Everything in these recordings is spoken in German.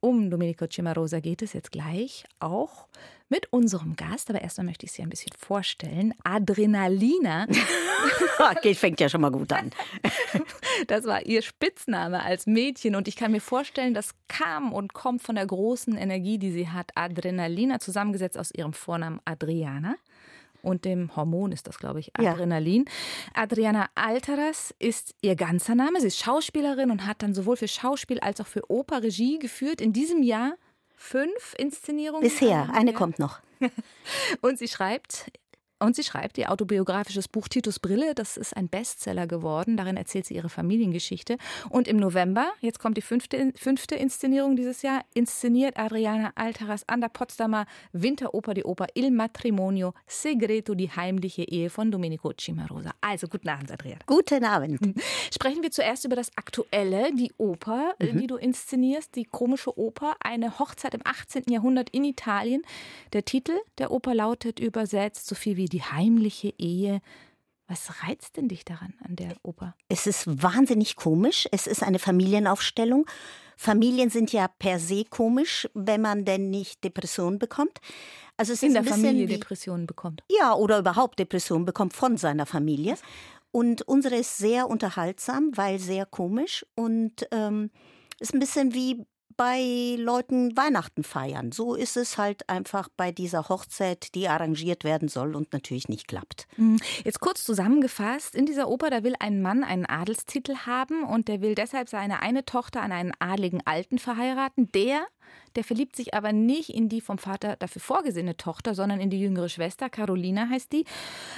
Um Domenico Cimarosa geht es jetzt gleich auch mit unserem Gast. Aber erstmal möchte ich Sie ein bisschen vorstellen. Adrenalina. okay, fängt ja schon mal gut an. Das war ihr Spitzname als Mädchen. Und ich kann mir vorstellen, das kam und kommt von der großen Energie, die sie hat. Adrenalina, zusammengesetzt aus ihrem Vornamen Adriana und dem Hormon ist das, glaube ich, Adrenalin. Ja. Adriana Alteras ist ihr ganzer Name. Sie ist Schauspielerin und hat dann sowohl für Schauspiel als auch für Oper Regie geführt. In diesem Jahr fünf Inszenierungen. Bisher, eine ja. kommt noch. und sie schreibt und sie schreibt ihr autobiografisches Buch Titus Brille. Das ist ein Bestseller geworden. Darin erzählt sie ihre Familiengeschichte. Und im November, jetzt kommt die fünfte, fünfte Inszenierung dieses Jahr, inszeniert Adriana Altaras an der Potsdamer Winteroper die Oper Il Matrimonio Segreto, die heimliche Ehe von Domenico Cimarosa. Also, guten Abend, Adriana. Guten Abend. Sprechen wir zuerst über das Aktuelle, die Oper, äh, mhm. die du inszenierst, die komische Oper, eine Hochzeit im 18. Jahrhundert in Italien. Der Titel der Oper lautet übersetzt so viel wie die heimliche Ehe. Was reizt denn dich daran an der Oper? Es ist wahnsinnig komisch. Es ist eine Familienaufstellung. Familien sind ja per se komisch, wenn man denn nicht Depressionen bekommt. Also es In ist der Familie wie, Depressionen bekommt. Ja, oder überhaupt Depressionen bekommt von seiner Familie. Und unsere ist sehr unterhaltsam, weil sehr komisch und ähm, ist ein bisschen wie bei Leuten Weihnachten feiern. So ist es halt einfach bei dieser Hochzeit, die arrangiert werden soll und natürlich nicht klappt. Mhm. Jetzt kurz zusammengefasst, in dieser Oper, da will ein Mann einen Adelstitel haben und der will deshalb seine eine Tochter an einen adligen Alten verheiraten. Der der verliebt sich aber nicht in die vom Vater dafür vorgesehene Tochter, sondern in die jüngere Schwester. Carolina heißt die.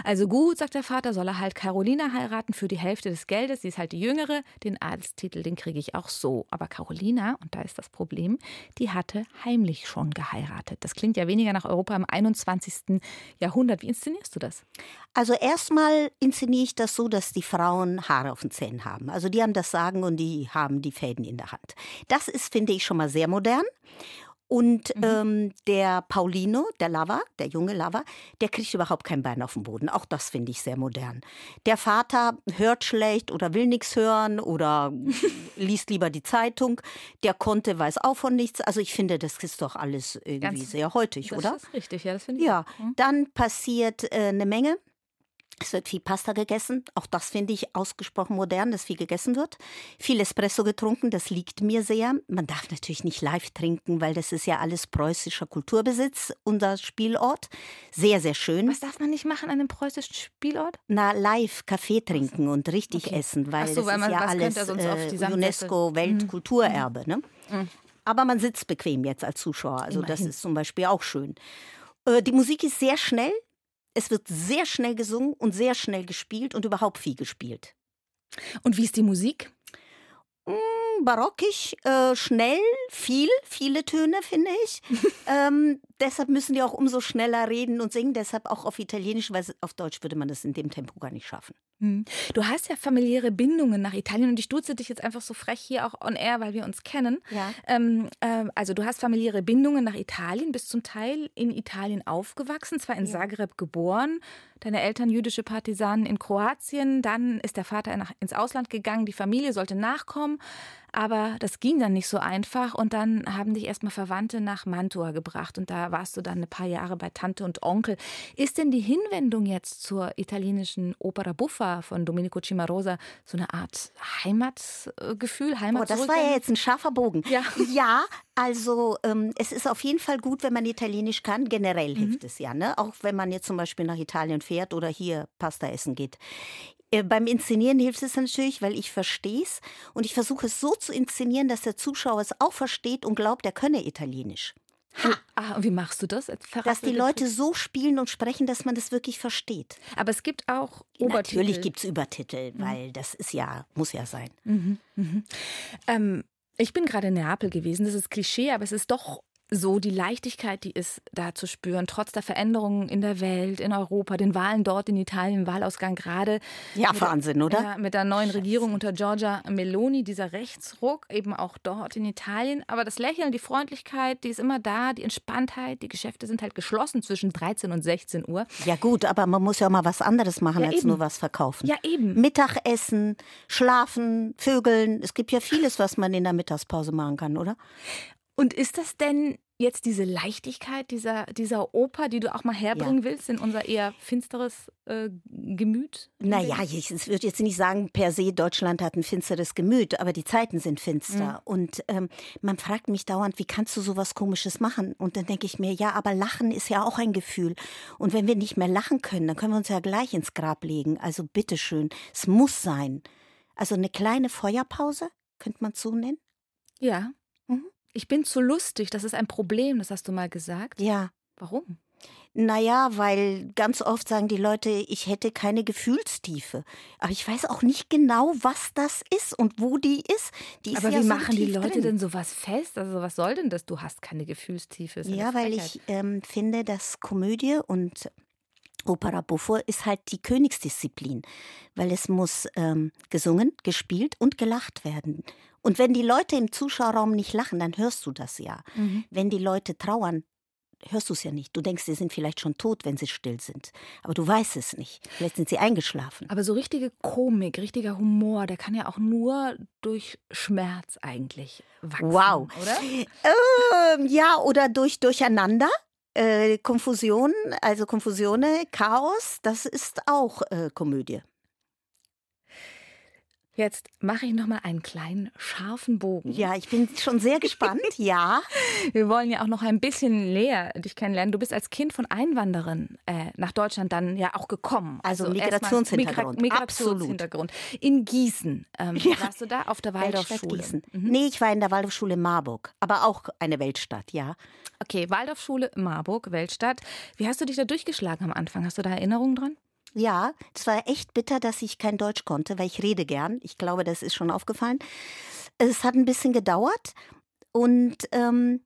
Also gut, sagt der Vater, soll er halt Carolina heiraten für die Hälfte des Geldes. Sie ist halt die jüngere. Den Adelstitel, den kriege ich auch so. Aber Carolina, und da ist das Problem, die hatte heimlich schon geheiratet. Das klingt ja weniger nach Europa im 21. Jahrhundert. Wie inszenierst du das? Also erstmal inszeniere ich das so, dass die Frauen Haare auf den Zähnen haben. Also die haben das Sagen und die haben die Fäden in der Hand. Das ist, finde ich, schon mal sehr modern. Und mhm. ähm, der Paulino, der Lover, der junge Lover, der kriegt überhaupt kein Bein auf den Boden. Auch das finde ich sehr modern. Der Vater hört schlecht oder will nichts hören oder liest lieber die Zeitung. Der konnte, weiß auch von nichts. Also ich finde, das ist doch alles irgendwie Ganz, sehr heutig, das oder? Das ist richtig, ja, das finde ich. Ja, auch. Mhm. dann passiert äh, eine Menge. Es wird viel Pasta gegessen. Auch das finde ich ausgesprochen modern, dass viel gegessen wird. Viel Espresso getrunken, das liegt mir sehr. Man darf natürlich nicht live trinken, weil das ist ja alles preußischer Kulturbesitz, unser Spielort. Sehr, sehr schön. Was darf man nicht machen an einem preußischen Spielort? Na, live Kaffee trinken und richtig okay. essen, weil so, das weil man, ist ja alles äh, UNESCO Weltkulturerbe. Mhm. Ne? Mhm. Aber man sitzt bequem jetzt als Zuschauer. Also Immerhin. das ist zum Beispiel auch schön. Äh, die Musik ist sehr schnell, es wird sehr schnell gesungen und sehr schnell gespielt und überhaupt viel gespielt. Und wie ist die Musik? Mm, barockig, äh, schnell, viel, viele Töne, finde ich. ähm, deshalb müssen die auch umso schneller reden und singen, deshalb auch auf Italienisch, weil auf Deutsch würde man das in dem Tempo gar nicht schaffen. Hm. Du hast ja familiäre Bindungen nach Italien und ich duze dich jetzt einfach so frech hier auch on air, weil wir uns kennen. Ja. Ähm, äh, also du hast familiäre Bindungen nach Italien, bist zum Teil in Italien aufgewachsen, zwar in ja. Zagreb geboren, deine Eltern jüdische Partisanen in Kroatien, dann ist der Vater nach, ins Ausland gegangen, die Familie sollte nachkommen. Aber das ging dann nicht so einfach und dann haben dich erstmal Verwandte nach Mantua gebracht und da warst du dann ein paar Jahre bei Tante und Onkel. Ist denn die Hinwendung jetzt zur italienischen Opera Buffa von Domenico Cimarosa so eine Art Heimatgefühl, Heimat? Oh, das war ja jetzt ein scharfer Bogen. Ja, ja also ähm, es ist auf jeden Fall gut, wenn man Italienisch kann. Generell mhm. hilft es ja, ne? Auch wenn man jetzt zum Beispiel nach Italien fährt oder hier Pasta essen geht. Äh, beim Inszenieren hilft es natürlich, weil ich verstehe es und ich versuche es so zu inszenieren, dass der Zuschauer es auch versteht und glaubt, er könne Italienisch. Ha. Ah, und wie machst du das? Verrat dass die Leute so spielen und sprechen, dass man das wirklich versteht. Aber es gibt auch Obertitel. Natürlich gibt es Übertitel, mhm. weil das ist ja, muss ja sein. Mhm, mhm. Ähm, ich bin gerade in Neapel gewesen, das ist Klischee, aber es ist doch so die Leichtigkeit, die ist da zu spüren, trotz der Veränderungen in der Welt, in Europa, den Wahlen dort in Italien, Wahlausgang gerade. Ja, Wahnsinn, oder? Ja, mit der neuen Regierung unter Giorgia Meloni, dieser Rechtsruck, eben auch dort in Italien. Aber das Lächeln, die Freundlichkeit, die ist immer da, die Entspanntheit, die Geschäfte sind halt geschlossen zwischen 13 und 16 Uhr. Ja gut, aber man muss ja auch mal was anderes machen, ja, als eben. nur was verkaufen. Ja, eben. Mittagessen, schlafen, Vögeln. Es gibt ja vieles, was man in der Mittagspause machen kann, oder? Und ist das denn jetzt diese Leichtigkeit dieser, dieser Oper, die du auch mal herbringen ja. willst in unser eher finsteres äh, Gemüt? Naja, ich würde jetzt nicht sagen, per se, Deutschland hat ein finsteres Gemüt, aber die Zeiten sind finster. Mhm. Und ähm, man fragt mich dauernd, wie kannst du sowas Komisches machen? Und dann denke ich mir, ja, aber Lachen ist ja auch ein Gefühl. Und wenn wir nicht mehr lachen können, dann können wir uns ja gleich ins Grab legen. Also bitteschön, es muss sein. Also eine kleine Feuerpause, könnte man es so nennen? Ja. Mhm. Ich bin zu lustig, das ist ein Problem, das hast du mal gesagt. Ja. Warum? Naja, weil ganz oft sagen die Leute, ich hätte keine Gefühlstiefe. Aber ich weiß auch nicht genau, was das ist und wo die ist. Die ist Aber ja wie so machen die Leute drin. denn sowas fest? Also was soll denn das? Du hast keine Gefühlstiefe. Ja, weil ich ähm, finde, dass Komödie und Opera Buffo ist halt die Königsdisziplin, weil es muss ähm, gesungen, gespielt und gelacht werden. Und wenn die Leute im Zuschauerraum nicht lachen, dann hörst du das ja. Mhm. Wenn die Leute trauern, hörst du es ja nicht. Du denkst, sie sind vielleicht schon tot, wenn sie still sind. Aber du weißt es nicht. Vielleicht sind sie eingeschlafen. Aber so richtige Komik, richtiger Humor, der kann ja auch nur durch Schmerz eigentlich wachsen. Wow. Oder? Ähm, ja, oder durch Durcheinander. Äh, Konfusion, also Konfusione, Chaos, das ist auch äh, Komödie. Jetzt mache ich noch mal einen kleinen scharfen Bogen. Ja, ich bin schon sehr gespannt. ja. Wir wollen ja auch noch ein bisschen näher dich kennenlernen. Du bist als Kind von Einwanderern äh, nach Deutschland dann ja auch gekommen. Also, also Migrationshintergrund. Migra Migrationshintergrund. In Gießen. Ähm, ja. Warst du da auf der Waldorfschule? Gießen. Mhm. Nee, ich war in der Waldorfschule Marburg, aber auch eine Weltstadt, ja. Okay, Waldorfschule Marburg, Weltstadt. Wie hast du dich da durchgeschlagen am Anfang? Hast du da Erinnerungen dran? Ja, es war echt bitter, dass ich kein Deutsch konnte, weil ich rede gern. Ich glaube, das ist schon aufgefallen. Es hat ein bisschen gedauert und ähm,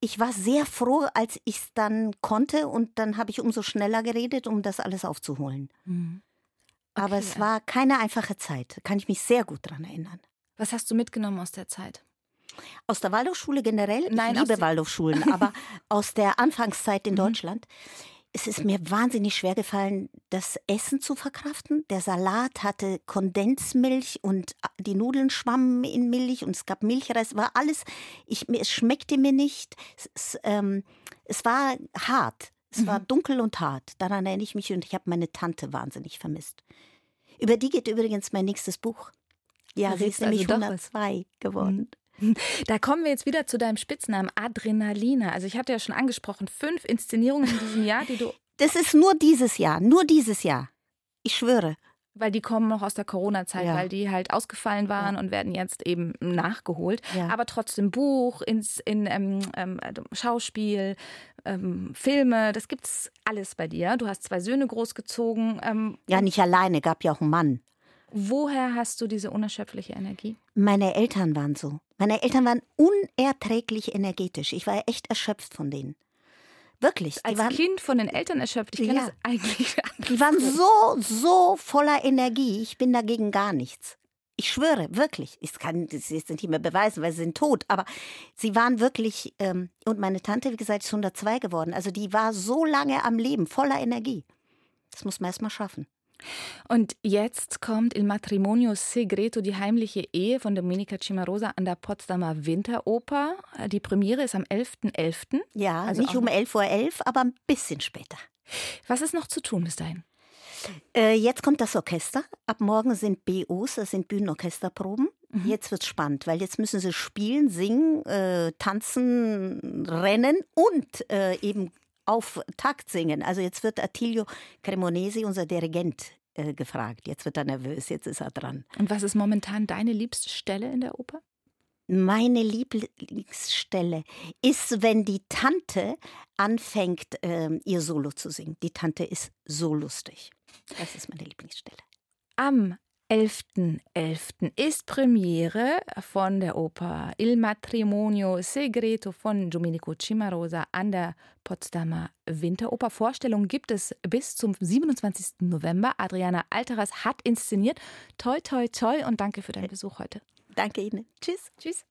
ich war sehr froh, als ich es dann konnte und dann habe ich umso schneller geredet, um das alles aufzuholen. Mhm. Okay, Aber es war keine einfache Zeit, kann ich mich sehr gut daran erinnern. Was hast du mitgenommen aus der Zeit? Aus der Waldorfschule generell? Nein, ich liebe Waldorfschulen, aber aus der Anfangszeit in mhm. Deutschland es ist mir wahnsinnig schwer gefallen, das Essen zu verkraften. Der Salat hatte Kondensmilch und die Nudeln schwammen in Milch und es gab Milchreis, war alles, ich, es schmeckte mir nicht. Es, ähm, es war hart, es mhm. war dunkel und hart. Daran erinnere ich mich und ich habe meine Tante wahnsinnig vermisst. Über die geht übrigens mein nächstes Buch. Ja, sie ist also nämlich 102 geworden. Da kommen wir jetzt wieder zu deinem Spitznamen Adrenalina. Also ich hatte ja schon angesprochen, fünf Inszenierungen in diesem Jahr, die du. Das ist nur dieses Jahr, nur dieses Jahr. Ich schwöre. Weil die kommen noch aus der Corona-Zeit, ja. weil die halt ausgefallen waren ja. und werden jetzt eben nachgeholt. Ja. Aber trotzdem Buch, ins, in ähm, ähm, Schauspiel, ähm, Filme, das gibt's alles bei dir. Du hast zwei Söhne großgezogen. Ähm, ja, nicht alleine, gab ja auch einen Mann. Woher hast du diese unerschöpfliche Energie? Meine Eltern waren so. Meine Eltern waren unerträglich energetisch. Ich war echt erschöpft von denen. Wirklich. Als waren, Kind von den Eltern erschöpft. Ich kenne ja, das eigentlich. Die waren so, so voller Energie. Ich bin dagegen gar nichts. Ich schwöre, wirklich. Ich kann das jetzt nicht mehr beweisen, weil sie sind tot. Aber sie waren wirklich, ähm, und meine Tante, wie gesagt, ist 102 geworden. Also die war so lange am Leben, voller Energie. Das muss man erst mal schaffen. Und jetzt kommt Il Matrimonio Segreto, die heimliche Ehe von Domenica Cimarosa an der Potsdamer Winteroper. Die Premiere ist am 11.11. .11. Ja, also nicht um 11.11 Uhr, 11, aber ein bisschen später. Was ist noch zu tun bis dahin? Äh, jetzt kommt das Orchester. Ab morgen sind BOs, das sind Bühnenorchesterproben. Mhm. Jetzt wird es spannend, weil jetzt müssen sie spielen, singen, äh, tanzen, rennen und äh, eben auf Takt singen. Also jetzt wird Attilio Cremonesi, unser Dirigent, äh, gefragt. Jetzt wird er nervös, jetzt ist er dran. Und was ist momentan deine liebste Stelle in der Oper? Meine Lieblingsstelle ist, wenn die Tante anfängt, äh, ihr Solo zu singen. Die Tante ist so lustig. Das ist meine Lieblingsstelle. Am 11.11. .11. ist Premiere von der Oper Il Matrimonio Segreto von Domenico Cimarosa an der Potsdamer Winteroper. Vorstellung gibt es bis zum 27. November. Adriana Alteras hat inszeniert. Toi, toi, toi und danke für deinen Besuch heute. Danke Ihnen. Tschüss. Tschüss.